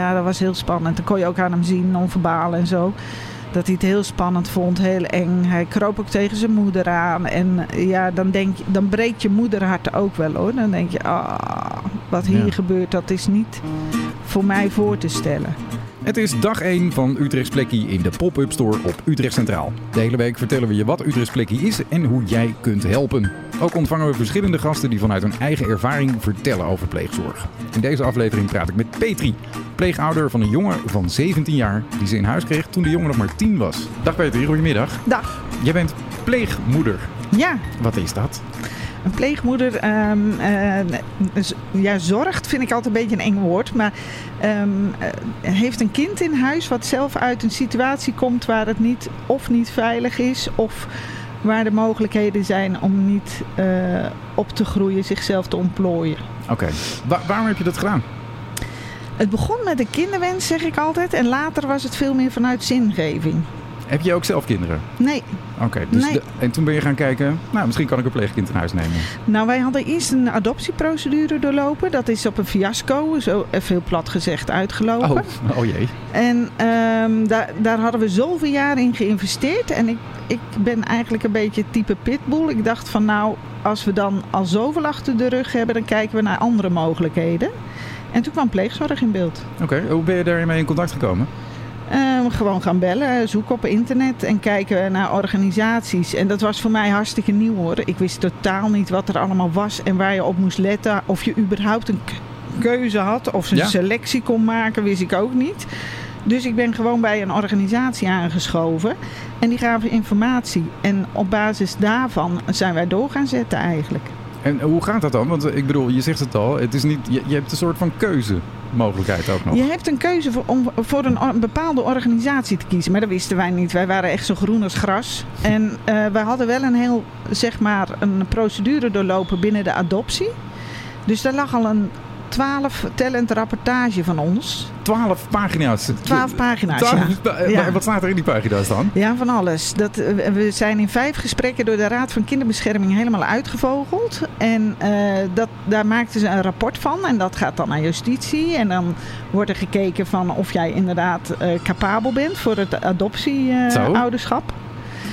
ja, dat was heel spannend. Dan kon je ook aan hem zien, non-verbaal en zo. Dat hij het heel spannend vond, heel eng. Hij kroop ook tegen zijn moeder aan. En ja, dan, denk je, dan breekt je moederhart ook wel hoor. Dan denk je, ah, wat hier Ja. gebeurt, dat is niet voor mij voor te stellen. Het is dag 1 van Utrechts Plekkie in de pop-up store op Utrecht Centraal. De hele week vertellen we je wat Utrechts Plekkie is en hoe jij kunt helpen. Ook ontvangen we verschillende gasten die vanuit hun eigen ervaring vertellen over pleegzorg. In deze aflevering praat ik met Petri, pleegouder van een jongen van 17 jaar die ze in huis kreeg toen de jongen nog maar 10 was. Dag Petri, goedemiddag. Dag. Jij bent pleegmoeder. Ja, Wat is dat? Een pleegmoeder ehm, eh, ja, zorgt, vind ik altijd een beetje een eng woord. Maar ehm, eh, heeft een kind in huis wat zelf uit een situatie komt waar het niet of niet veilig is. Of waar de mogelijkheden zijn om niet eh, op te groeien, zichzelf te ontplooien. Oké, Wa- waarom heb je dat gedaan? Het begon met een kinderwens, zeg ik altijd. En later was het veel meer vanuit zingeving. Heb je ook zelf kinderen? Nee, Oké, dus Nee. de- en toen ben je gaan kijken, nou misschien kan ik een pleegkind in huis nemen. Nou, wij hadden eerst een adoptieprocedure doorlopen. Dat is op een fiasco, zo even heel plat gezegd, uitgelopen. Oh, oh jee. En ehm, daar, daar hadden we zoveel jaar in geïnvesteerd. En ik, ik ben eigenlijk een beetje type pitbull. Ik dacht van nou, als we dan al zoveel achter de rug hebben, dan kijken we naar andere mogelijkheden. En toen kwam pleegzorg in beeld. Oké, hoe ben je daarmee in contact gekomen? Ehm, gewoon gaan bellen, zoeken op internet en kijken naar organisaties. En dat was voor mij hartstikke nieuw hoor. Ik wist totaal niet wat er allemaal was en waar je op moest letten. Of je überhaupt een keuze had of een Ja. selectie kon maken, wist ik ook niet. Dus ik ben gewoon bij een organisatie aangeschoven. En die gaven informatie. En op basis daarvan zijn wij door gaan zetten eigenlijk. En hoe gaat dat dan? Want eh, ik bedoel, je zegt het al, het is niet, je, je hebt een soort van keuzemogelijkheid ook nog. Je hebt een keuze voor, om voor een, bepaalde organisatie te kiezen. Maar dat wisten wij niet. Wij waren echt zo groen als gras. En eh wij hadden wel een heel, zeg maar, een procedure doorlopen binnen de adoptie. Dus daar lag al een 12 tellend rapportage van ons. Twaalf pagina's. 12 pagina's, Twaalf ja. Wat staat er in die pagina's dan? Ja, van alles. Dat, eh, we zijn in vijf gesprekken door de Raad van Kinderbescherming helemaal uitgevogeld. En eh, dat, daar maakten ze een rapport van. En dat gaat dan naar justitie. En dan wordt er gekeken van of jij inderdaad eh, capabel bent voor het adoptieouderschap.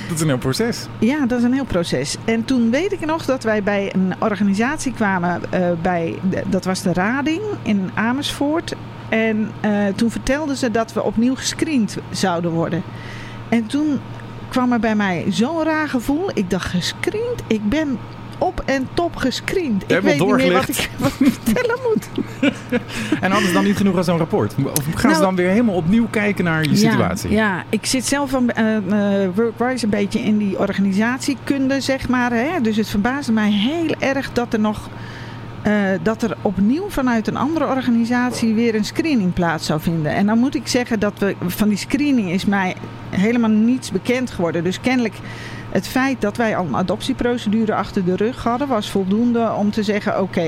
Dat is een heel proces. ja, dat is een heel proces. En toen weet ik nog dat wij bij een organisatie kwamen. eh, bij, dat was de Rading in Amersfoort. En eh, toen vertelden ze dat we opnieuw gescreend zouden worden. En toen kwam er bij mij zo'n raar gevoel. Ik dacht, gescreend? Ik ben op en top gescreend. Ik weet niet meer wat ik, wat ik vertellen moet. En hadden ze dan niet genoeg aan zo'n rapport? Of gaan ze Nou- dan weer helemaal opnieuw kijken naar je situatie? Ja, ik zit zelf van eh eh, Workwise een beetje in die organisatiekunde, zeg maar. Hè? Dus het verbaasde mij heel erg dat er nog... eh, dat er opnieuw vanuit een andere organisatie weer een screening plaats zou vinden. En dan moet ik zeggen dat we van die screening is mij helemaal niets bekend geworden. Dus kennelijk het feit dat wij al een adoptieprocedure achter de rug hadden, was voldoende om te zeggen: oké,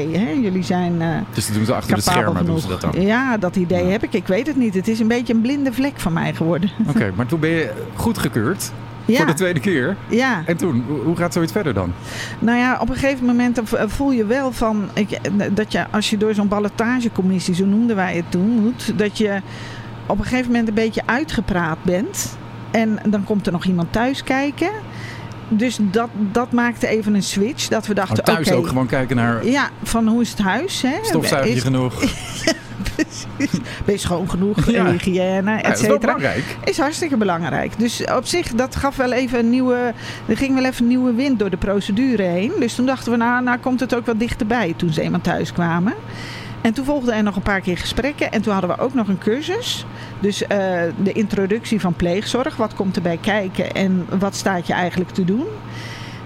jullie zijn. eh, Dus dat doen ze achter de schermen, doen ze dat dan? Ja, dat idee Ja. heb ik. Ik weet het niet. Het is een beetje een blinde vlek van mij geworden. Oké, maar toen ben je goedgekeurd Ja, voor de tweede keer. ja. En toen, hoe- gaat zoiets verder dan? Nou ja, op een gegeven moment v- voel je wel van ik, dat je als je door zo'n ballotagecommissie, zo noemden wij het toen, moet, dat je op een gegeven moment een beetje uitgepraat bent. En dan komt er nog iemand thuis kijken. Dus dat, dat maakte even een switch. Dat we Oh, dachten, thuis ook gewoon kijken naar Ja, van hoe is het huis? Hè? stofzuig je Is- genoeg. Ben je schoon genoeg? Ja. Hygiëne, Ja, et dat is wel cetera. belangrijk. Is hartstikke belangrijk. Dus op zich, dat gaf wel even een nieuwe. Er ging wel even een nieuwe wind door de procedure heen. Dus toen dachten we, nou, nou komt het ook wat dichterbij toen ze eenmaal thuis kwamen. En toen volgden er nog een paar keer gesprekken. En toen hadden we ook nog een cursus. Dus eh, de introductie van pleegzorg. Wat komt erbij kijken en wat staat je eigenlijk te doen?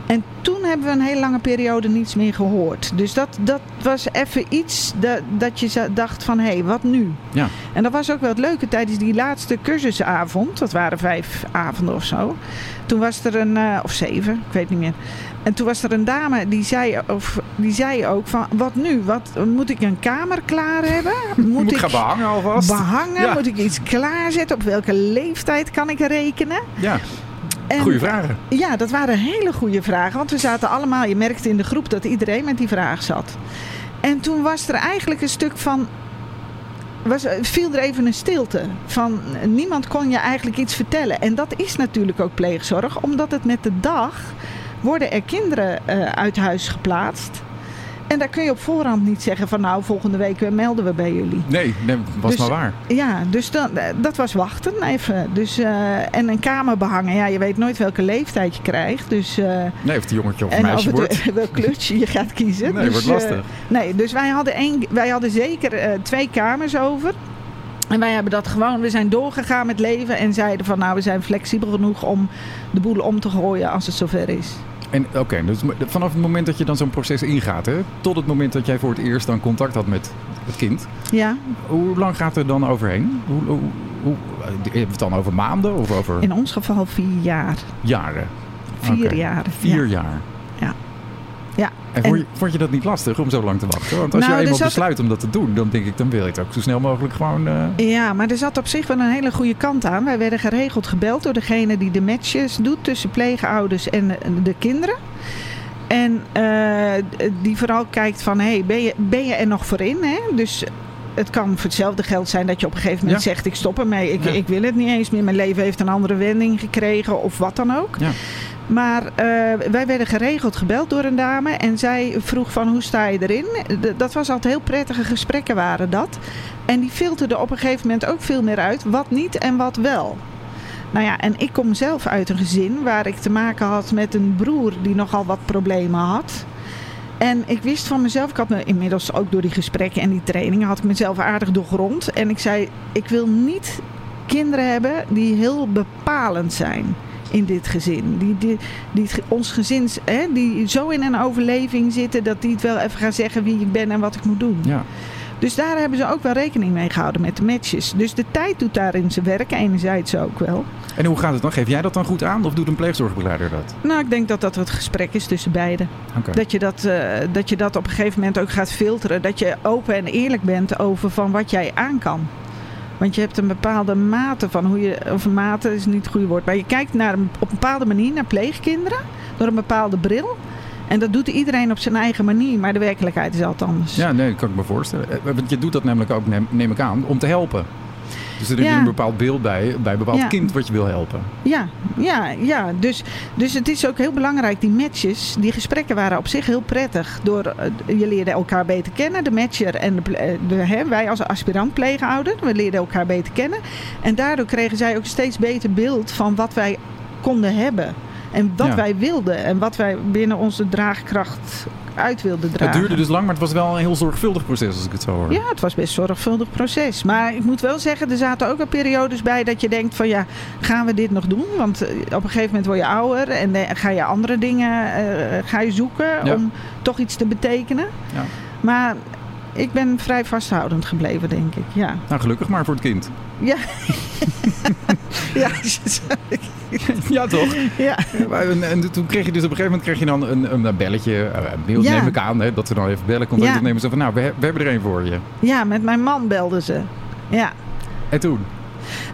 En toen hebben we een hele lange periode niets meer gehoord. Dus dat, dat was even iets dat, dat je dacht van, hé, hey, wat nu? Ja. En dat was ook wel het leuke tijdens die laatste cursusavond. Dat waren vijf avonden of zo. Toen was er een, eh, of zeven, ik weet niet meer. En toen was er een dame die zei, of, die zei ook van, wat nu? Wat, moet ik een kamer klaar hebben? Moet, Moet ik gaan behangen alvast. behangen? Ja. Moet ik iets klaarzetten? Op welke leeftijd kan ik rekenen? Ja, En- goede vragen. ja, dat waren hele goede vragen. Want we zaten allemaal, je merkte in de groep dat iedereen met die vraag zat. En toen was er eigenlijk een stuk van. was, viel er even een stilte. Van niemand kon je eigenlijk iets vertellen. En dat is natuurlijk ook pleegzorg, omdat het met de dag worden er kinderen uh, uit huis geplaatst. En daar kun je op voorhand niet zeggen van nou, volgende week melden we bij jullie. Nee, nee was dus, maar waar. Ja, dus dan, eh, dat was wachten even. Dus, uh, en een kamer behangen. Ja, je weet nooit welke leeftijd je krijgt. Dus, uh, nee, of het jongetje of een meisje of wordt. welk kleurtje je gaat kiezen. Nee, dus, wordt lastig. nee, dus wij hadden, één, wij hadden zeker twee kamers over. En wij hebben dat gewoon, we zijn doorgegaan met leven en zeiden van nou, we zijn flexibel genoeg om de boel om te gooien als het zover is. En oké, dus vanaf het moment dat je dan zo'n proces ingaat, hè, tot het moment dat jij voor het eerst dan contact had met het kind. Ja. Hoe lang gaat er dan overheen? Hoe, hoe, hoe, hebben we het dan over maanden of over? In ons geval vier jaar. Jaren. Vier okay. jaar. Vier ja. jaar. Ja. Ja. En, vond, je, vond je dat niet lastig om zo lang te wachten? Want als nou, je eenmaal zat... besluit om dat te doen, dan denk ik, dan wil je het ook zo snel mogelijk gewoon... Uh... Ja, maar er zat op zich wel een hele goede kant aan. Wij werden geregeld gebeld door degene die de matches doet tussen pleegouders en de kinderen. En uh, die vooral kijkt van, hey, ben, je, ben je er nog voor in? Hè? Dus het kan voor hetzelfde geld zijn dat je op een gegeven moment ja. zegt... ik stop ermee, ik, ja. ik wil het niet eens meer. Mijn leven heeft een andere wending gekregen of wat dan ook. Ja. Maar uh, wij werden geregeld gebeld door een dame en zij vroeg van hoe sta je erin? Dat was altijd heel prettige gesprekken waren dat. En die filterde op een gegeven moment ook veel meer uit wat niet en wat wel. Nou ja, en ik kom zelf uit een gezin waar ik te maken had met een broer die nogal wat problemen had. En ik wist van mezelf, ik had me inmiddels ook door die gesprekken en die trainingen, had ik mezelf aardig doorgrond. En ik zei, ik wil niet kinderen hebben die heel bepalend zijn in dit gezin. Die, die, die ons gezin, hè, die zo in een overleving zitten dat die het wel even gaan zeggen wie ik ben en wat ik moet doen. Ja. Dus daar hebben ze ook wel rekening mee gehouden met de matches. Dus de tijd doet daarin zijn werk, enerzijds ook wel. En hoe gaat het dan? Geef jij dat dan goed aan of doet een pleegzorgbegeleider dat? Nou, ik denk dat dat het gesprek is tussen beiden. Okay. Dat, je dat, uh, dat je dat op een gegeven moment ook gaat filteren. Dat je open en eerlijk bent over van wat jij aan kan. Want je hebt een bepaalde mate van hoe je, of mate is niet het goede woord, maar je kijkt naar op een bepaalde manier naar pleegkinderen door een bepaalde bril. En dat doet iedereen op zijn eigen manier, maar de werkelijkheid is altijd anders. Ja, nee, dat kan ik me voorstellen. Want je doet dat namelijk ook, neem, neem ik aan, om te helpen. Dus er is Ja. een bepaald beeld bij, bij een bepaald Ja. kind wat je wil helpen. Ja, ja, ja. Dus, dus het is ook heel belangrijk, die matches, die gesprekken waren op zich heel prettig. Door, eh, je leerde elkaar beter kennen, de matcher en de, eh, de, hè, wij als aspirant pleegouder, we leerden elkaar beter kennen. En daardoor kregen zij ook steeds beter beeld van wat wij konden hebben. En wat Ja. wij wilden en wat wij binnen onze draagkracht uit wilden dragen. Het duurde dus lang, maar het was wel een heel zorgvuldig proces als ik het zo hoor. Ja, het was best een zorgvuldig proces. Maar ik moet wel zeggen, er zaten ook wel periodes bij dat je denkt van ja, gaan we dit nog doen? Want eh, op een gegeven moment word je ouder en eh, ga je andere dingen eh, ga je zoeken Ja. om toch iets te betekenen. Ja. Maar ik ben vrij vasthoudend gebleven, denk ik. Ja. Nou, gelukkig maar voor het kind. Ja. ja. ja, toch? ja. En, en toen kreeg je dus op een gegeven moment kreeg je dan een, een belletje, eh, een mail Ja. neem ik aan, hè, dat ze dan even bellen, contact Ja. opnemen. Zo van, nou, we, we hebben er één voor je. ja, met mijn man belden ze. Ja. En toen?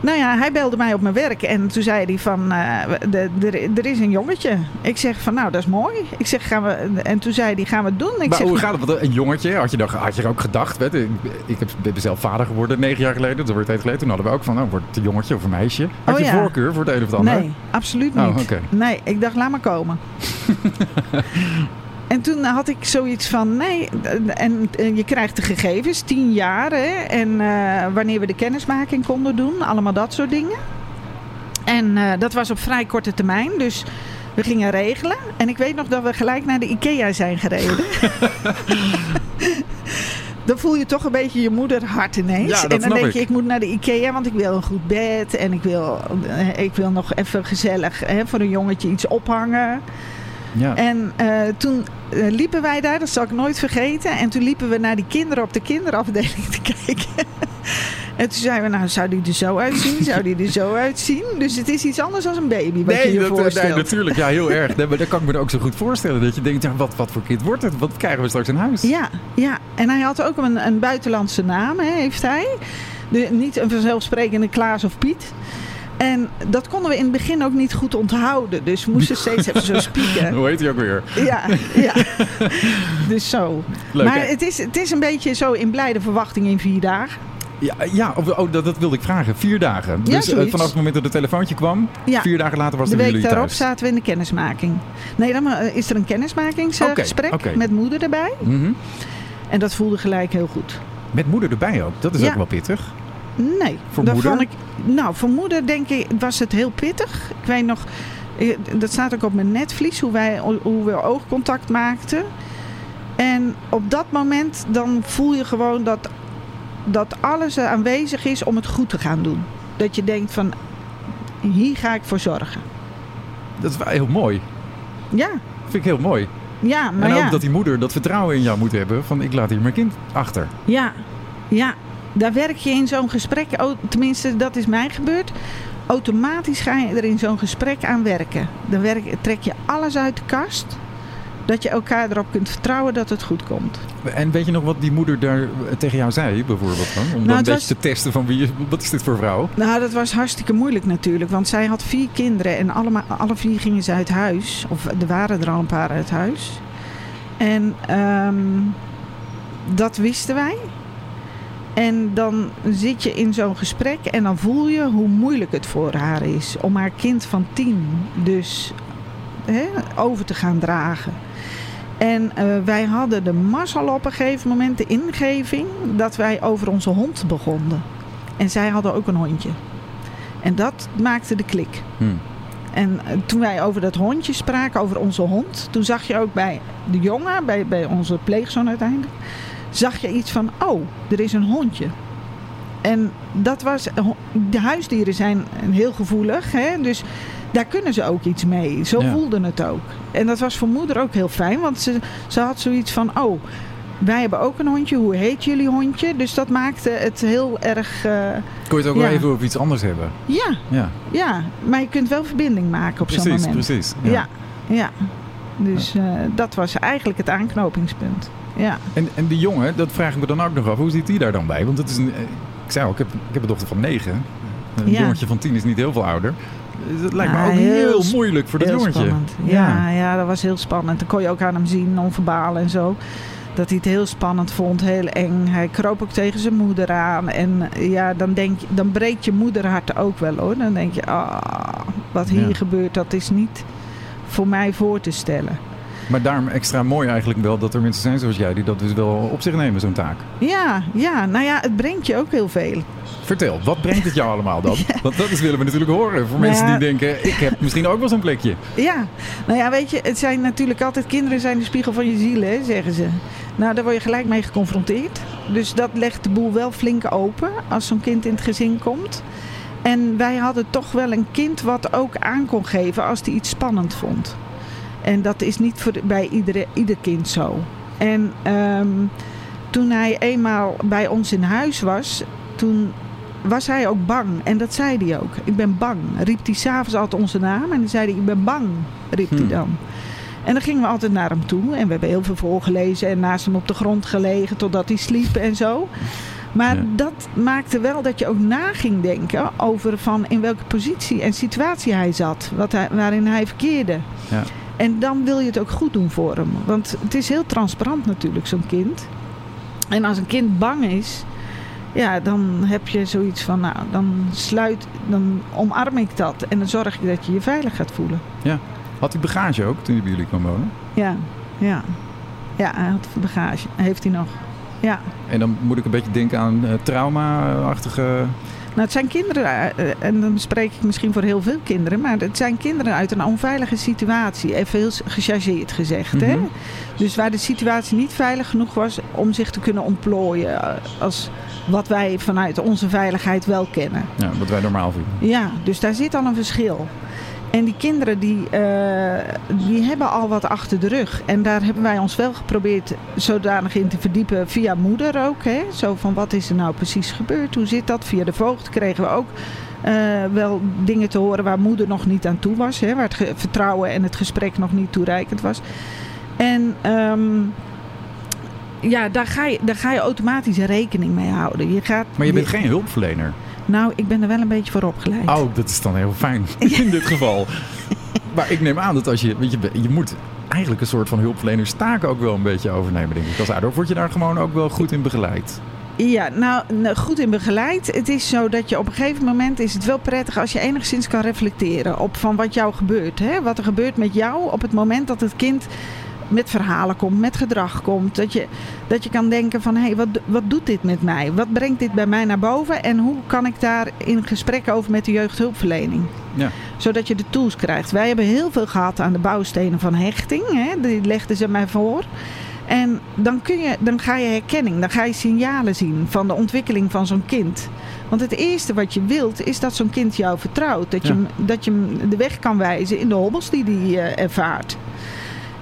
Nou ja, hij belde mij op mijn werk en toen zei hij van, eh, er is een jongetje. Ik zeg van, nou dat is mooi. Ik zeg, gaan we, en toen zei hij, gaan we het doen? Ik maar zeg, hoe gaat het? Want een jongetje, had je, dan, had je ook gedacht? Weet, ik heb, ben zelf vader geworden negen jaar geleden, dat wordt tijd geleden. Toen hadden we ook van, nou, wordt het een jongetje of een meisje? Had Oh je ja. voorkeur voor het een of het ander? Nee, absoluut niet. Oh, oké. Nee, ik dacht, laat maar komen. en toen had ik zoiets van, nee, en eh, je krijgt de gegevens, tien jaar, hè, en eh, wanneer we de kennismaking konden doen, allemaal dat soort dingen. En eh, dat was op vrij korte termijn, dus we gingen regelen. En ik weet nog dat we gelijk naar de IKEA zijn gereden. Dan voel je toch een beetje je moeder hart ineens. Ja, en dan denk ik. je, ik moet naar de IKEA, want ik wil een goed bed. En ik wil, ik wil nog even gezellig hè, voor een jongetje iets ophangen. Ja. En eh, toen eh, liepen wij daar, dat zal ik nooit vergeten. En toen liepen we naar die kinderen op de kinderafdeling te kijken. en toen zeiden we, nou, zou die er zo uitzien? Zou die er zo uitzien? Dus het is iets anders dan een baby, wat Nee, je dat, eh, voorstelt. nee, natuurlijk. Ja, heel erg. Nee, maar dat kan ik me ook zo goed voorstellen. Dat je denkt, ja, wat, wat voor kind wordt het? Wat krijgen we straks in huis? Ja, ja, en hij had ook een, een buitenlandse naam, hè, heeft hij. De, niet een vanzelfsprekende Klaas of Piet. En dat konden we in het begin ook niet goed onthouden. Dus we moesten steeds even zo spieken. Hoe heet hij ook weer? Ja, ja. Dus zo. Leuk, maar hè? het is, het is een beetje zo in blijde verwachting in vier dagen. Ja, ja oh, dat, dat wilde ik vragen. Vier dagen. Ja, dus eh, zoiets. vanaf het moment dat het telefoontje kwam, Ja. vier dagen later was De bij week jullie daarop thuis. zaten we in de kennismaking. Nee, dan eh, is er een kennismakingsgesprek met moeder erbij. Mhm. En dat voelde gelijk heel goed. Met moeder erbij ook. Dat is Ja. ook wel pittig. Nee. Voor dat moeder? Vond ik, nou, voor moeder denk ik was het heel pittig. Ik weet nog, eh, dat staat ook op mijn netvlies, hoe, wij, hoe we oogcontact maakten. En op dat moment dan voel je gewoon dat, dat alles er aanwezig is om het goed te gaan doen. Dat je denkt van, hier ga ik voor zorgen. Dat is wel heel mooi. Ja, Vind ik heel mooi. ja maar en ook ja. dat die moeder dat vertrouwen in jou moet hebben. Van ik laat hier mijn kind achter. Ja, ja. Daar werk je in zo'n gesprek, oh, tenminste dat is mij gebeurd. Automatisch ga je er in zo'n gesprek aan werken. Dan werk, trek je alles uit de kast. Dat je elkaar erop kunt vertrouwen dat het goed komt. En weet je nog wat die moeder daar eh, tegen jou zei bijvoorbeeld dan? Om dan Nou, een beetje was- te testen van wie wat is dit voor vrouw? Nou, dat was hartstikke moeilijk natuurlijk. Want zij had vier kinderen en allemaal, alle vier gingen ze uit huis. Of er waren er al een paar uit huis. En ehm, dat wisten wij. En dan zit je in zo'n gesprek en dan voel je hoe moeilijk het voor haar is om haar kind van tien dus hè, over te gaan dragen. En eh, wij hadden de mazzel op een gegeven moment, de ingeving, dat wij over onze hond begonnen. En zij hadden ook een hondje. En dat maakte de klik. Hm. En eh, toen wij over dat hondje spraken, over onze hond, toen zag je ook bij de jongen, bij, bij onze pleegzoon uiteindelijk, zag je iets van, oh, er is een hondje. En dat was, de huisdieren zijn heel gevoelig, hè? dus daar kunnen ze ook iets mee. Zo Ja. voelde het ook. En dat was voor moeder ook heel fijn, want ze, ze had zoiets van, oh, wij hebben ook een hondje, hoe heet jullie hondje? Dus dat maakte het heel erg, eh, Kon je het ook Ja. wel even over iets anders hebben? ja, Ja, ja, maar je kunt wel verbinding maken op zo'n precies, moment. precies. Ja, ja. Dus eh, dat was eigenlijk het aanknopingspunt. Ja. En, en die jongen, dat vraag ik me dan ook nog af. Hoe zit die daar dan bij? Want het is een, eh, ik zei al, ik heb, ik heb een dochter van negen. Een Ja. jongetje van tien is niet heel veel ouder. Dus Dat lijkt me ook heel moeilijk voor dat heel jongetje. spannend. Ja, ja. dat was heel spannend. Dan kon je ook aan hem zien, non-verbaal en zo. Dat hij het heel spannend vond, heel eng. Hij kroop ook tegen zijn moeder aan. En eh, ja, dan, denk je, dan breekt je moederhart ook wel hoor. Dan denk je, ah, wat hier gebeurt, dat is niet voor mij voor te stellen. Maar daarom extra mooi eigenlijk wel dat er mensen zijn zoals jij die dat dus wel op zich nemen, zo'n taak. Ja, ja, nou ja, het brengt je ook heel veel. Vertel, wat brengt het jou allemaal dan? Want dat is, willen we natuurlijk horen voor Nou mensen ja. die denken, ik heb misschien ook wel zo'n plekje. Ja, nou ja, weet je, het zijn natuurlijk altijd kinderen zijn de spiegel van je ziel, hè, zeggen ze. Nou, daar word je gelijk mee geconfronteerd. Dus dat legt de boel wel flink open als zo'n kind in het gezin komt. En wij hadden toch wel een kind wat ook aan kon geven als hij iets spannend vond. En dat is niet voor, bij iedere, ieder kind zo. En ehm, toen hij eenmaal bij ons in huis was, toen was hij ook bang. En dat zei hij ook. Ik ben bang. Riep hij s'avonds altijd onze naam. En dan zei hij, ik ben bang. Riep hij Hmm. dan. En dan gingen we altijd naar hem toe. En we hebben heel veel voorgelezen. En naast hem op de grond gelegen totdat hij sliep en zo. Maar Ja. dat maakte wel dat je ook na ging denken over van in welke positie en situatie hij zat. Wat hij, waarin hij verkeerde. Ja. En dan wil je het ook goed doen voor hem. Want het is heel transparant natuurlijk, zo'n kind. En als een kind bang is, ja, dan heb je zoiets van, nou, dan sluit, dan omarm ik dat. En dan zorg ik dat je je veilig gaat voelen. Had hij bagage ook toen hij bij jullie kwam wonen? Ja, ja. Ja, hij had bagage. Heeft hij nog. Ja. En dan moet ik een beetje denken aan eh, trauma-achtige... Nou, het zijn kinderen, eh, eh, en dan spreek ik misschien voor heel veel kinderen, maar het zijn kinderen uit een onveilige situatie. Even heel gechargeerd gezegd. hè? Mhm. Dus waar de situatie niet veilig genoeg was om zich te kunnen ontplooien. Als wat wij vanuit onze veiligheid wel kennen. Ja, wat wij normaal vinden. Ja, dus daar zit al een verschil. En die kinderen die, eh, die hebben al wat achter de rug. En daar hebben wij ons wel geprobeerd zodanig in te verdiepen via moeder ook. Hè? Zo van wat is er nou precies gebeurd? Hoe zit dat? Via de voogd kregen we ook eh, wel dingen te horen waar moeder nog niet aan toe was. Hè? Waar het vertrouwen en het gesprek nog niet toereikend was. En ehm, ja, daar ga, je, daar ga je automatisch rekening mee houden. Je gaat, Maar je bent geen hulpverlener. Nou, ik ben er wel een beetje voor opgeleid. Oh, dat is dan heel fijn in dit geval. Maar ik neem aan dat als je... Weet je, je moet eigenlijk een soort van hulpverlenerstaak ook wel een beetje overnemen, denk ik. Als ouder word je daar gewoon ook wel goed in begeleid. Ja, nou, nou, goed in begeleid. Het is zo dat je op een gegeven moment is het wel prettig als je enigszins kan reflecteren op van wat jou gebeurt. Hè? Wat er gebeurt met jou op het moment dat het kind met verhalen komt, met gedrag komt. Dat je, dat je kan denken van, hé, hey, wat, wat doet dit met mij? Wat brengt dit bij mij naar boven? En hoe kan ik daar in gesprek over met de jeugdhulpverlening? Ja. Zodat je de tools krijgt. Wij hebben heel veel gehad aan de bouwstenen van hechting. Hè? Die legden ze mij voor. En dan, kun je, dan ga je herkenning, dan ga je signalen zien van de ontwikkeling van zo'n kind. Want het eerste wat je wilt is dat zo'n kind jou vertrouwt. Dat je, Ja. dat je hem de weg kan wijzen in de hobbels die hij eh, ervaart.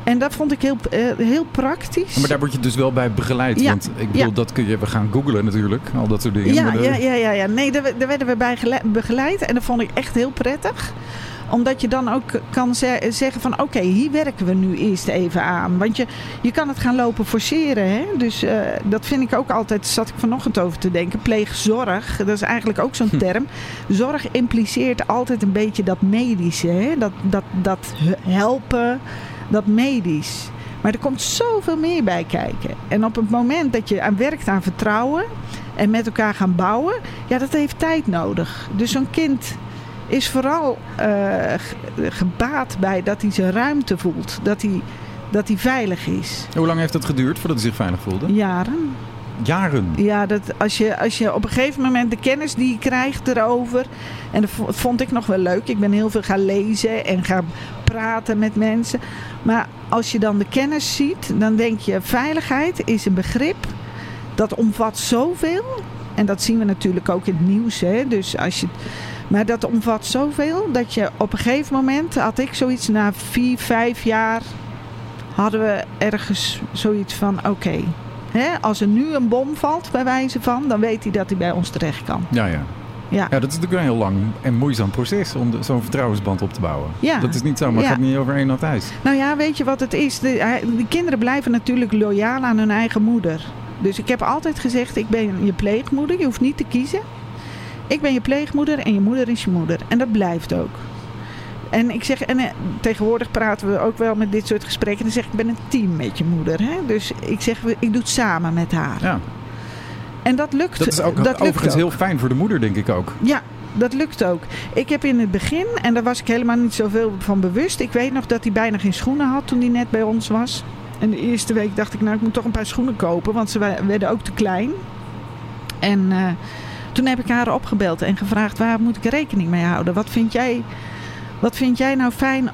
En dat vond ik heel, eh, heel praktisch. Maar daar word je dus wel bij begeleid. Ja. Want ik bedoel, dat kun je... We gaan googlen natuurlijk. Al dat soort dingen. Ja, de- ja, ja, ja, ja. Nee, daar, daar werden we bij gele- begeleid. En dat vond ik echt heel prettig. Omdat je dan ook kan ze- zeggen van oké, hier werken we nu eerst even aan. Want je, je kan het gaan lopen forceren. Hè? Dus eh, dat vind ik ook altijd, zat ik vanochtend over te denken. Pleegzorg, dat is eigenlijk ook zo'n Hm. term. Zorg impliceert altijd een beetje dat medische. Hè? Dat, dat, dat helpen, dat medisch. Maar er komt zoveel meer bij kijken. En op het moment dat je aan werkt aan vertrouwen en met elkaar gaan bouwen, ja, dat heeft tijd nodig. Dus zo'n kind is vooral eh, ge- gebaat bij dat hij zijn ruimte voelt. Dat hij, dat hij veilig is. Hoe lang heeft dat geduurd voordat hij zich veilig voelde? Jaren. Jaren. Ja, dat als, je, als je op een gegeven moment de kennis die je krijgt erover. En dat vo- vond ik nog wel leuk. Ik ben heel veel gaan lezen en gaan praten met mensen. Maar als je dan de kennis ziet, dan denk je: veiligheid is een begrip dat omvat zoveel. En dat zien we natuurlijk ook in het nieuws. Hè? Dus als je, maar dat omvat zoveel dat je op een gegeven moment had ik zoiets na vier, vijf jaar. Hadden we ergens zoiets van: oké, Hè, als er nu een bom valt, bij wijze van, dan weet hij dat hij bij ons terecht kan. Ja, ja. Ja. Ja, dat is natuurlijk een heel lang en moeizaam proces om zo'n vertrouwensband op te bouwen. Ja. Dat is niet zomaar, Ja. gaat niet over één nacht ijs. Nou ja, weet je wat het is? De kinderen blijven natuurlijk loyaal aan hun eigen moeder. Dus ik heb altijd gezegd, ik ben je pleegmoeder, je hoeft niet te kiezen. Ik ben je pleegmoeder en je moeder is je moeder. En dat blijft ook. En ik zeg, en eh, tegenwoordig praten we ook wel met dit soort gesprekken. Dan zeg ik, ik ben een team met je moeder. Hè? Dus ik zeg, ik doe het samen met haar. Ja, En dat lukt. dat is ook dat lukt overigens ook. heel fijn voor de moeder, denk ik ook. Ja, dat lukt ook. Ik heb in het begin, en daar was ik helemaal niet zoveel van bewust. Ik weet nog dat hij bijna geen schoenen had toen hij net bij ons was. En de eerste week dacht ik, nou, ik moet toch een paar schoenen kopen, want ze werden ook te klein. En eh, toen heb ik haar opgebeld en gevraagd, waar moet ik rekening mee houden? Wat vind jij, wat vind jij nou fijn,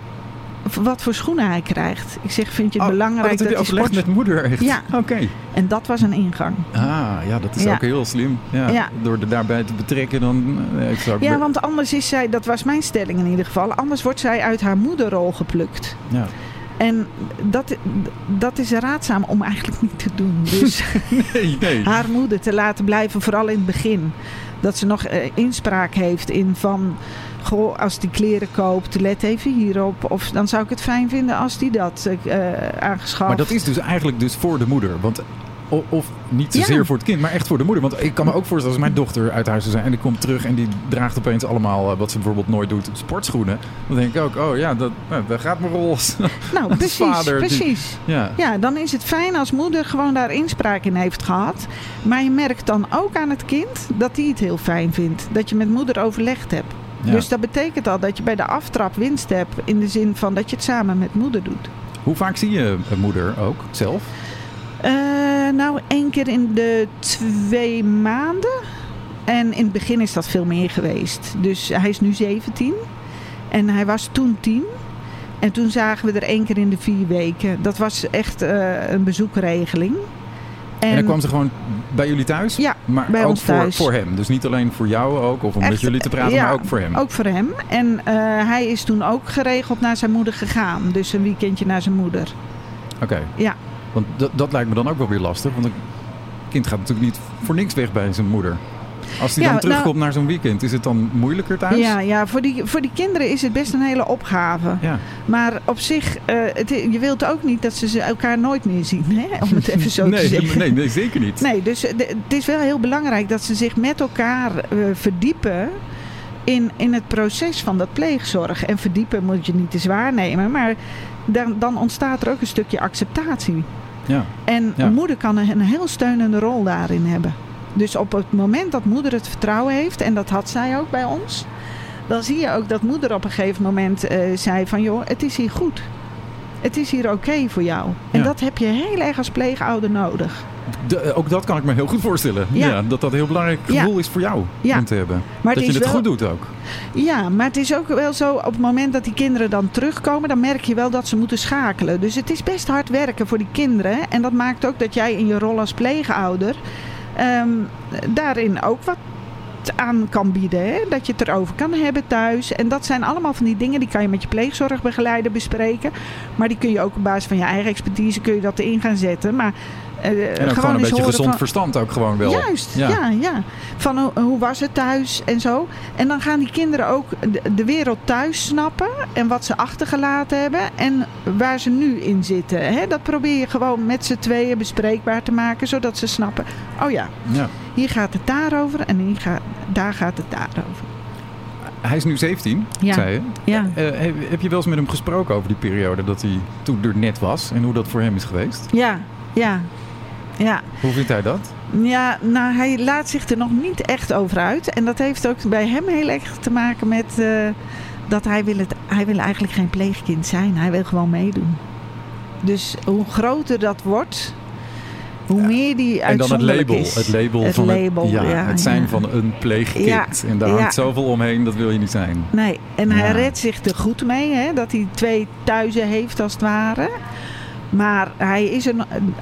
wat voor schoenen hij krijgt? Ik zeg, vind je het Oh, belangrijk oh, dat heb je dat hij sport... met moeder echt? Ja. Oké. En dat was een ingang. Ah, ja, dat is Ja. ook heel slim. Ja. Ja. Door er daarbij te betrekken, dan eh. Ja, want anders is zij, dat was mijn stelling in ieder geval, anders wordt zij uit haar moederrol geplukt. ja. En dat, dat is raadzaam om eigenlijk niet te doen. Dus Nee, nee. haar moeder te laten blijven, vooral in het begin. Dat ze nog eh, inspraak heeft in van... Goh, als die kleren koopt, let even hierop. Of dan zou ik het fijn vinden als die dat eh aangeschaft. Maar dat is dus eigenlijk dus voor de moeder. Want, of niet zozeer Ja. voor het kind, maar echt voor de moeder. Want ik kan me ook voorstellen, als mijn dochter uit huis zou zijn... en die komt terug en die draagt opeens allemaal, eh, wat ze bijvoorbeeld nooit doet, sportschoenen. Dan denk ik ook, oh ja, dat, nou, daar gaat mijn rol. Nou, als precies, vader die- precies. ja. Ja, dan is het fijn als moeder gewoon daar inspraak in heeft gehad. Maar je merkt dan ook aan het kind dat die het heel fijn vindt. Dat je met moeder overlegd hebt. Ja. Dus dat betekent al dat je bij de aftrap winst hebt. In de zin van dat je het samen met moeder doet. Hoe vaak zie je moeder ook zelf? Eh, nou, één keer in de twee maanden. En in het begin is dat veel meer geweest. Dus hij is nu 17. En hij was toen 10. En toen zagen we er één keer in de vier weken. Dat was echt eh, een bezoekregeling. En, dan kwam ze gewoon bij jullie thuis? Ja, maar bij ook ons voor, thuis. voor hem. Dus niet alleen voor jou ook, of om met jullie te praten, ja, maar ook voor hem. Ook voor hem. En eh, hij is toen ook geregeld naar zijn moeder gegaan. Dus een weekendje naar zijn moeder. Oké. Ja. Want dat, dat lijkt me dan ook wel weer lastig. Want een kind gaat natuurlijk niet voor niks weg bij zijn moeder. Als Ja, dan nou- terugkomt naar zo'n weekend, is het dan moeilijker thuis? Ja, ja voor, die, voor die kinderen is het best een hele opgave. Ja. Maar op zich, eh, het, je wilt ook niet dat ze elkaar nooit meer zien. Hè? Om het even zo te nee, zeggen. nee, nee, zeker niet. Nee, dus eh, de- het is wel heel belangrijk dat ze zich met elkaar eh, verdiepen in, in het proces van dat pleegzorg. En verdiepen moet je niet te zwaar nemen, maar dan, dan ontstaat er ook een stukje acceptatie. Ja. En Ja. een moeder kan een, een heel steunende rol daarin hebben. Dus op het moment dat moeder het vertrouwen heeft, en dat had zij ook bij ons, dan zie je ook dat moeder op een gegeven moment eh, zei van joh, het is hier goed. Het is hier oké voor jou. En Ja. dat heb je heel erg als pleegouder nodig. De- eh, ook dat kan ik me heel goed voorstellen. Ja. Ja. dat dat een heel belangrijk Ja. gevoel is voor jou Ja. om te hebben. Maar dat het je het wel, goed doet ook. Ja, maar het is ook wel zo, op het moment dat die kinderen dan terugkomen, dan merk je wel dat ze moeten schakelen. Dus het is best hard werken voor die kinderen. En dat maakt ook dat jij in je rol als pleegouder ehm, daarin ook wat aan kan bieden. Hè? Dat je het erover kan hebben thuis. En dat zijn allemaal van die dingen die kan je met je pleegzorgbegeleider bespreken. Maar die kun je ook op basis van je eigen expertise kun je dat erin gaan zetten. Maar eh, En ook gewoon, een beetje gezond van, verstand ook gewoon wel. Juist, Ja. ja. ja, Van hoe, hoe was het thuis en zo. En dan gaan die kinderen ook de, de wereld thuis snappen. En wat ze achtergelaten hebben. En waar ze nu in zitten. Hè? Dat probeer je gewoon met z'n tweeën bespreekbaar te maken. Zodat ze snappen. Oh ja, Ja. hier gaat het daarover. En hier gaat, daar gaat het daarover. Hij is nu 17, Ja. zei je. Ja. Eh, heb, heb je wel eens met hem gesproken over die periode dat hij toen er net was en hoe dat voor hem is geweest? Ja, ja. Ja, Hoe vindt hij dat? ja, nou hij laat zich er nog niet echt over uit. En dat heeft ook bij hem heel erg te maken met eh, dat hij wil, het, hij wil eigenlijk geen pleegkind zijn. Hij wil gewoon meedoen. Dus hoe groter dat wordt, hoe meer die En dan het uitzonderlijk label. is. Het label Het van label, het, ja, ja, het zijn van een pleegkind. En daar hangt zoveel omheen, dat wil je niet zijn. Nee, en hij redt zich er goed mee, hè, dat hij twee thuizen heeft als het ware. Maar hij is er,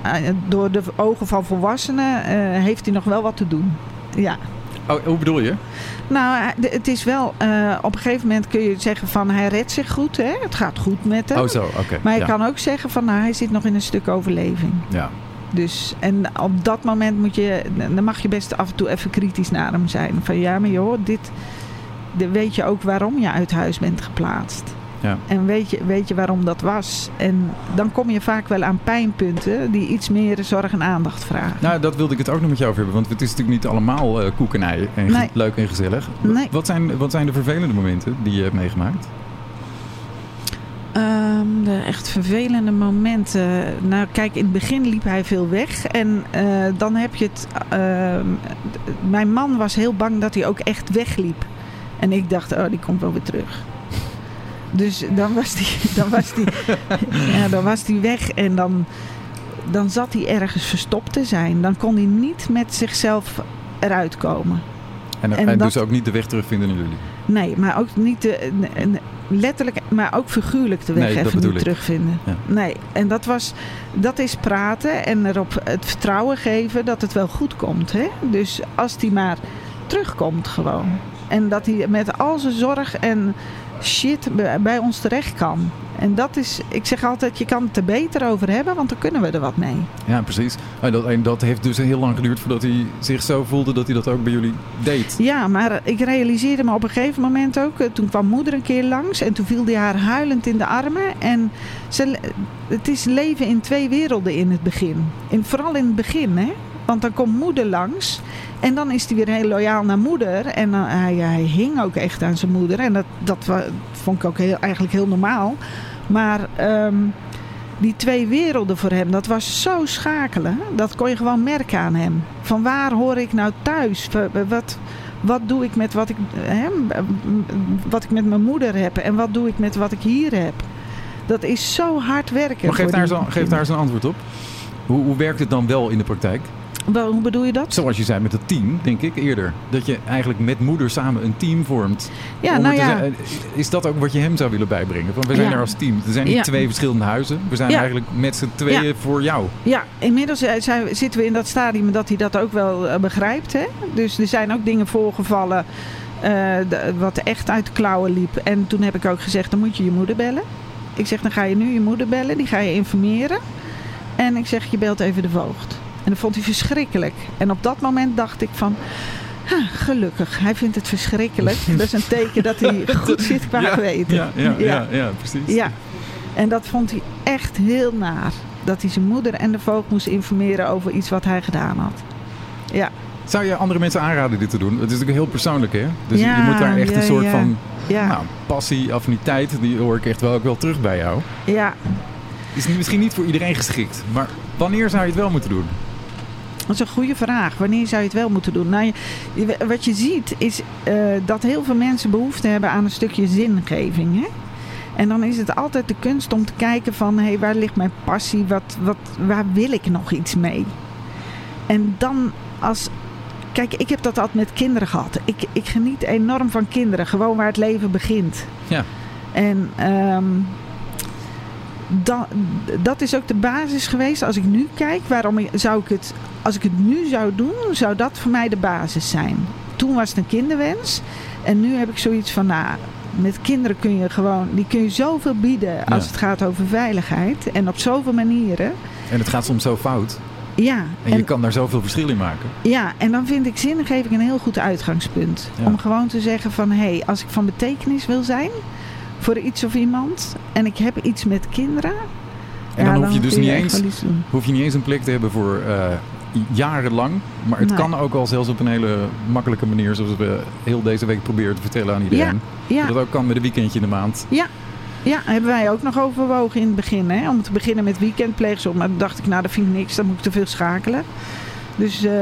eh, door de ogen van volwassenen eh, heeft hij nog wel wat te doen. Ja. Oh, hoe bedoel je? Nou, de- het is wel, eh, op een gegeven moment kun je zeggen van hij redt zich goed, hè? het gaat goed met hem. Oh, zo, oké. maar je ja. kan ook zeggen van nou, hij zit nog in een stuk overleving. Ja. Dus, en op dat moment moet je, dan mag je best af en toe even kritisch naar hem zijn. Van ja, maar joh, dit, de, weet je ook waarom je uit huis bent geplaatst. Ja. En weet je, weet je waarom dat was. En dan kom je vaak wel aan pijnpunten die iets meer zorg en aandacht vragen. Nou, dat wilde ik het ook nog met jou over hebben. Want het is natuurlijk niet allemaal eh koek en Nee. leuk en gezellig. Nee. Wat, zijn, wat zijn de vervelende momenten die je hebt meegemaakt? Ehm, de echt vervelende momenten. Nou, kijk, in het begin liep hij veel weg. En eh, dan heb je het. ehm, mijn man was heel bang dat hij ook echt wegliep. En ik dacht, oh, die komt wel weer terug. Dus dan was die, dan was die, ja, dan was die weg en dan, dan zat hij ergens verstopt te zijn. Dan kon hij niet met zichzelf eruit komen. En, En en dat- dus ook niet de weg terugvinden naar jullie. Nee, maar ook niet de, letterlijk, maar ook figuurlijk de weg Nee, even niet ik. terugvinden. Ja. Nee, en dat was, dat is praten en erop het vertrouwen geven dat het wel goed komt. Hè? Dus als die maar terugkomt gewoon. En dat hij met al zijn zorg en shit bij- ons terecht kan. En dat is, ik zeg altijd, je kan het er beter over hebben, want dan kunnen we er wat mee. Ja, precies. En dat, en dat heeft dus heel lang geduurd voordat hij zich zo voelde dat hij dat ook bij jullie deed. Ja, maar ik realiseerde me op een gegeven moment ook. eh, Toen kwam moeder een keer langs en toen viel hij haar huilend in de armen. En ze, het is leven in twee werelden in het begin. In, vooral in het begin, hè. Want dan komt moeder langs en dan is hij weer heel loyaal naar moeder. En dan, hij, hij hing ook echt aan zijn moeder. En dat, dat vond ik ook heel, eigenlijk heel normaal. Maar ehm, die twee werelden voor hem, dat was zo schakelen. Dat kon je gewoon merken aan hem. Van waar hoor ik nou thuis? Wa- Wat, wat doe ik met wat ik, hè, wat ik met mijn moeder heb? En wat doe ik met wat ik hier heb? Dat is zo hard werken. Maar daar, geef daar eens een antwoord op. Hoe, hoe werkt het dan wel in de praktijk? Hoe bedoel je dat? Zoals je zei met het team, denk ik eerder. Dat je eigenlijk met moeder samen een team vormt. Ja, nou ja. zijn- is dat ook wat je hem zou willen bijbrengen? Van, we zijn Ja. er als team. Er zijn niet Ja. twee verschillende huizen. We zijn Ja. eigenlijk met z'n tweeën voor jou. Ja, inmiddels eh, zijn, zitten we in dat stadium dat hij dat ook wel eh, begrijpt. Hè? Dus er zijn ook dingen voorgevallen eh, wat echt uit de klauwen liep. En toen heb ik ook gezegd, dan moet je je moeder bellen. Ik zeg, dan ga je nu je moeder bellen. Die ga je informeren. En ik zeg, je belt even de voogd. En dat vond hij verschrikkelijk. En op dat moment dacht ik van... "Ha, gelukkig, hij vindt het verschrikkelijk. Dat is een teken dat hij goed zit qua ja, geweten. Ja, ja, ja. Precies. Ja, en dat vond hij echt heel naar. Dat hij zijn moeder en de voogd moest informeren over iets wat hij gedaan had. Ja, Zou je andere mensen aanraden dit te doen? Het is natuurlijk heel persoonlijk, hè? Dus je- moet daar echt ja, een soort ja. van nou, passie, affiniteit, die hoor ik echt wel ook wel terug bij jou. ja. Is misschien niet voor iedereen geschikt, maar wanneer zou je het wel moeten doen? Dat is een goede vraag. Wanneer zou je het wel moeten doen? Nou, je- wat je ziet is eh, dat heel veel mensen behoefte hebben aan een stukje zingeving. Hè? En dan is het altijd de kunst om te kijken van... Hé, waar ligt mijn passie? Wat, wat, waar wil ik nog iets mee? En dan als... Kijk, ik heb dat altijd met kinderen gehad. Ik, ik geniet enorm van kinderen. Gewoon waar het leven begint. Ja. En ehm, da- dat is ook de basis geweest. Als ik nu kijk, waarom zou ik het... Als ik het nu zou doen, zou dat voor mij de basis zijn. Toen was het een kinderwens. En nu heb ik zoiets van, nou, met kinderen kun je gewoon... Die kun je zoveel bieden als Ja. het gaat over veiligheid. En op zoveel manieren. En het gaat soms zo fout. Ja, En, je kan daar zoveel verschil in maken. ja, en dan vind ik zingeving een heel goed uitgangspunt. Ja. Om gewoon te zeggen van, hé, hey, als ik van betekenis wil zijn voor iets of iemand en ik heb iets met kinderen. En ja, dan hoef je dus niet eens, hoef je niet eens een plek te hebben voor eh, jarenlang. Maar het kan ook al zelfs op een hele makkelijke manier, zoals we heel deze week proberen te vertellen aan iedereen. Ja, Dat ook kan met een weekendje in de maand. ja, hebben wij ook nog overwogen in het begin. Hè? Om te beginnen met weekendpleegzorg. Maar toen dacht ik, nou dat vind ik niks, dan moet ik te veel schakelen. Dus eh,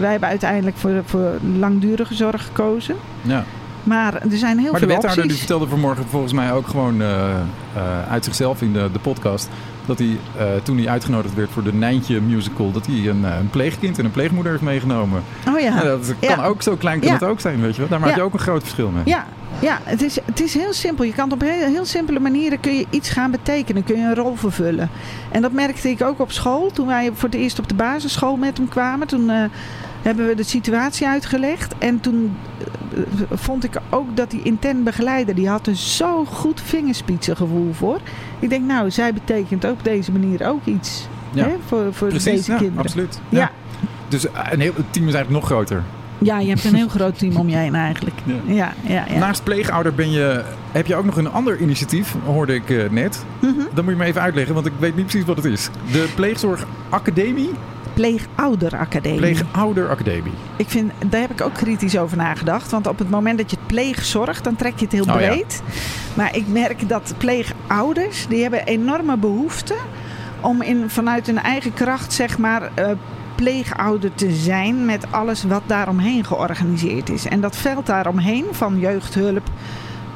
wij hebben uiteindelijk voor, voor langdurige zorg gekozen. Ja. Maar er zijn heel Maar de veel wethouder die vertelde vanmorgen volgens mij ook gewoon eh, eh, uit zichzelf in de, de podcast. Dat hij eh, toen hij uitgenodigd werd voor de Nijntje musical, dat hij een, een pleegkind en een pleegmoeder heeft meegenomen. Oh ja. Ja, dat kan Ja. ook zo klein kan Ja. het ook zijn, weet je wel. Daar maak je ook een groot verschil mee. Ja, ja het, is, het is heel simpel. Je kan op heel, heel simpele manieren kun je iets gaan betekenen. Kun je een rol vervullen. En dat merkte ik ook op school. Toen wij voor het eerst op de basisschool met hem kwamen. Toen hebben we de situatie uitgelegd. En toen vond ik ook dat die intern begeleider... die had er zo goed vingerspitsengevoel voor. Ik denk, nou, zij betekent ook op deze manier ook iets. Ja. Hè, voor voor Precies, deze ja, kinderen. absoluut. Ja. Dus eh, een heel, het team is eigenlijk nog groter. Ja, je hebt een heel groot team om je heen eigenlijk. Ja. Ja. Naast pleegouder ben je, heb je ook nog een ander initiatief, hoorde ik eh, net. Mhm. Dat moet je me even uitleggen, want ik weet niet precies wat het is. De Pleegzorgacademie, Pleegouderacademie. Pleegouderacademie. Ik vind, daar heb ik ook kritisch over nagedacht. Want op het moment dat je het pleegzorg, dan trek je het heel Oh, ja. breed. Maar ik merk dat pleegouders, die hebben enorme behoefte om in, vanuit hun eigen kracht, zeg maar, eh, pleegouder te zijn met alles wat daaromheen georganiseerd is. En dat veld daaromheen van jeugdhulp,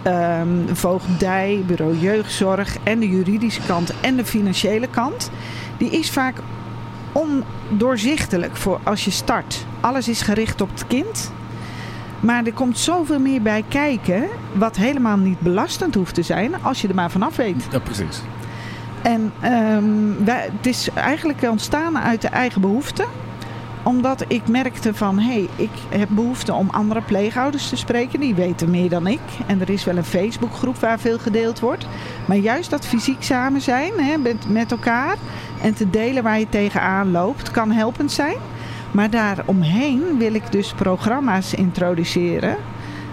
ehm, voogdij, bureau jeugdzorg en de juridische kant en de financiële kant, die is vaak ondoorzichtelijk voor als je start. Alles is gericht op het kind. Maar er komt zoveel meer bij kijken, wat helemaal niet belastend hoeft te zijn, als je er maar vanaf weet. Ja, precies. En ehm, wij, het is eigenlijk ontstaan uit de eigen behoefte. Omdat ik merkte van, hé, hey, ik heb behoefte om andere pleegouders te spreken. Die weten meer dan ik. En er is wel een Facebookgroep waar veel gedeeld wordt. Maar juist dat fysiek samen zijn hè, met, elkaar. En te delen waar je tegenaan loopt, kan helpend zijn. Maar daaromheen wil ik dus programma's introduceren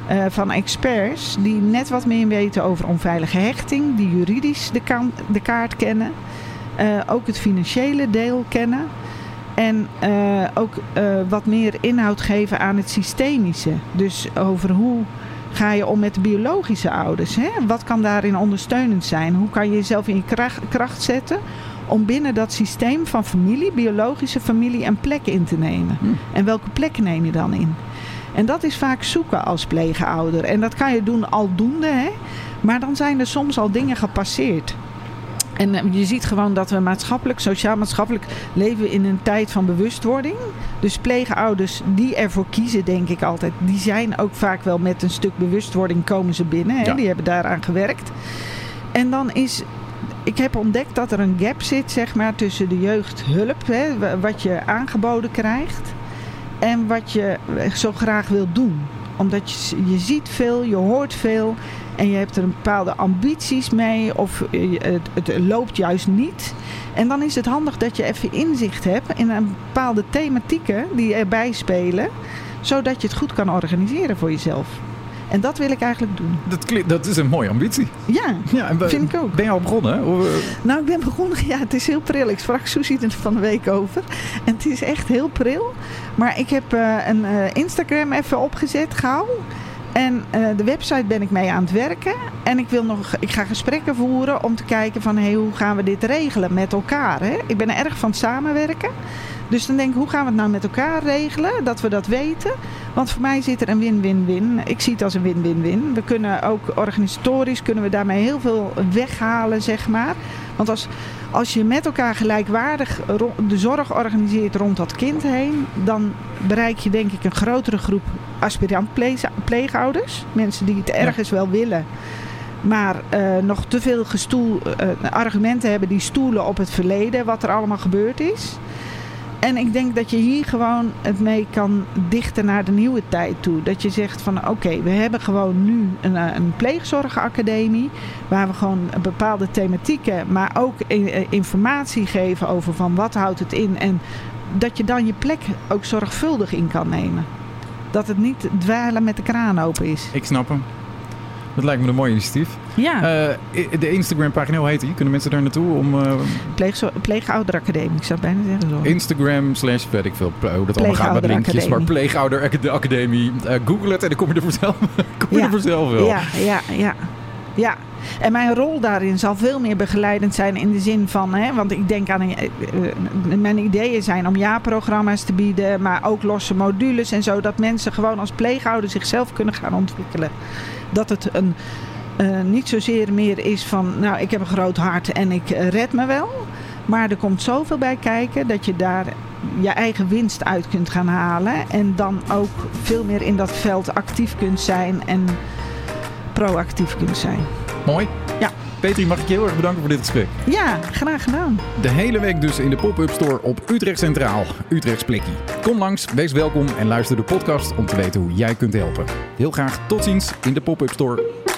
eh, van experts die net wat meer weten over onveilige hechting, die juridisch de, de kaart kennen, eh, ook het financiële deel kennen en eh, ook eh, wat meer inhoud geven aan het systemische. Dus over hoe ga je om met de biologische ouders? Hè? Wat kan daarin ondersteunend zijn? Hoe kan je jezelf in je kracht, kracht zetten om binnen dat systeem van familie, biologische familie, een plek in te nemen? Hm. En welke plek neem je dan in? En dat is vaak zoeken als pleegouder. En dat kan je doen aldoende, hè? maar dan zijn er soms al dingen gepasseerd. En eh, je ziet gewoon dat we maatschappelijk, sociaal-maatschappelijk leven in een tijd van bewustwording. Dus pleegouders die ervoor kiezen, denk ik altijd, die zijn ook vaak wel met een stuk bewustwording komen ze binnen. Hè? Ja. Die hebben daaraan gewerkt. En dan is, ik heb ontdekt dat er een gap zit, zeg maar, tussen de jeugdhulp, hè, wa- wat je aangeboden krijgt, en wat je zo graag wil doen. Omdat je, je ziet veel, je hoort veel en je hebt er een bepaalde ambities mee of het, het loopt juist niet. En dan is het handig dat je even inzicht hebt in een bepaalde thematieken die erbij spelen, zodat je het goed kan organiseren voor jezelf. En dat wil ik eigenlijk doen. Dat, kli- dat is een mooie ambitie. Ja, Ja, we- vind ik ook. Ben je al begonnen? Of, eh, Nou, ik ben begonnen. Ja, het is heel pril. Ik sprak Susie er van de week over. En het is echt heel pril. Maar ik heb eh, een eh, Instagram even opgezet, gauw. En eh, de website ben ik mee aan het werken. En ik, wil nog, ik ga gesprekken voeren om te kijken van... Hey, hoe gaan we dit regelen met elkaar? Hè? Ik ben erg van samenwerken. Dus dan denk ik, hoe gaan we het nou met elkaar regelen? Dat we dat weten. Want voor mij zit er een win-win-win. Ik zie het als een win-win-win. We kunnen ook organisatorisch kunnen we daarmee heel veel weghalen, zeg maar. Want als, als je met elkaar gelijkwaardig de zorg organiseert rond dat kind heen, dan bereik je denk ik een grotere groep aspirant pleegouders. Mensen die het ergens wel willen, maar uh, nog te veel gestoel, uh, argumenten hebben die stoelen op het verleden, wat er allemaal gebeurd is. En ik denk dat je hier gewoon het mee kan dichten naar de nieuwe tijd toe. Dat je zegt van oké, we hebben gewoon nu een, eh, een pleegzorgacademie. Waar we gewoon bepaalde thematieken, maar ook informatie geven over van wat houdt het in. En dat je dan je plek ook zorgvuldig in kan nemen. Dat het niet dwalen met de kraan open is. Ik snap hem. Dat lijkt me een mooi initiatief. Ja. Uh, de Instagram-pagina, hoe heet die? Kunnen mensen daar naartoe om... Uh... Pleeg, Pleegouderacademie, ik zou bijna zeggen zo. Instagram slash, weet ik veel, hoe dat allemaal gaat met linkjes. Maar Pleegouderacademie. Uh, Google het en dan kom je er vanzelf, kom je ja. er vanzelf wel. Ja, ja, ja. Ja, en mijn rol daarin zal veel meer begeleidend zijn in de zin van, hè, want ik denk aan, mijn ideeën zijn om jaarprogramma's te bieden, maar ook losse modules en zo, dat mensen gewoon als pleegouder zichzelf kunnen gaan ontwikkelen. Dat het een, niet zozeer meer is van, nou ik heb een groot hart en ik red me wel. Maar er komt zoveel bij kijken dat je daar je eigen winst uit kunt gaan halen. En dan ook veel meer in dat veld actief kunt zijn en proactief kunt zijn. Mooi. Ja. Petri, mag ik je heel erg bedanken voor dit gesprek. Ja, graag gedaan. De hele week dus in de pop-up store op Utrecht Centraal, Utrechts Plekkie. Kom langs, wees welkom en luister de podcast om te weten hoe jij kunt helpen. Heel graag tot ziens in de pop-up store.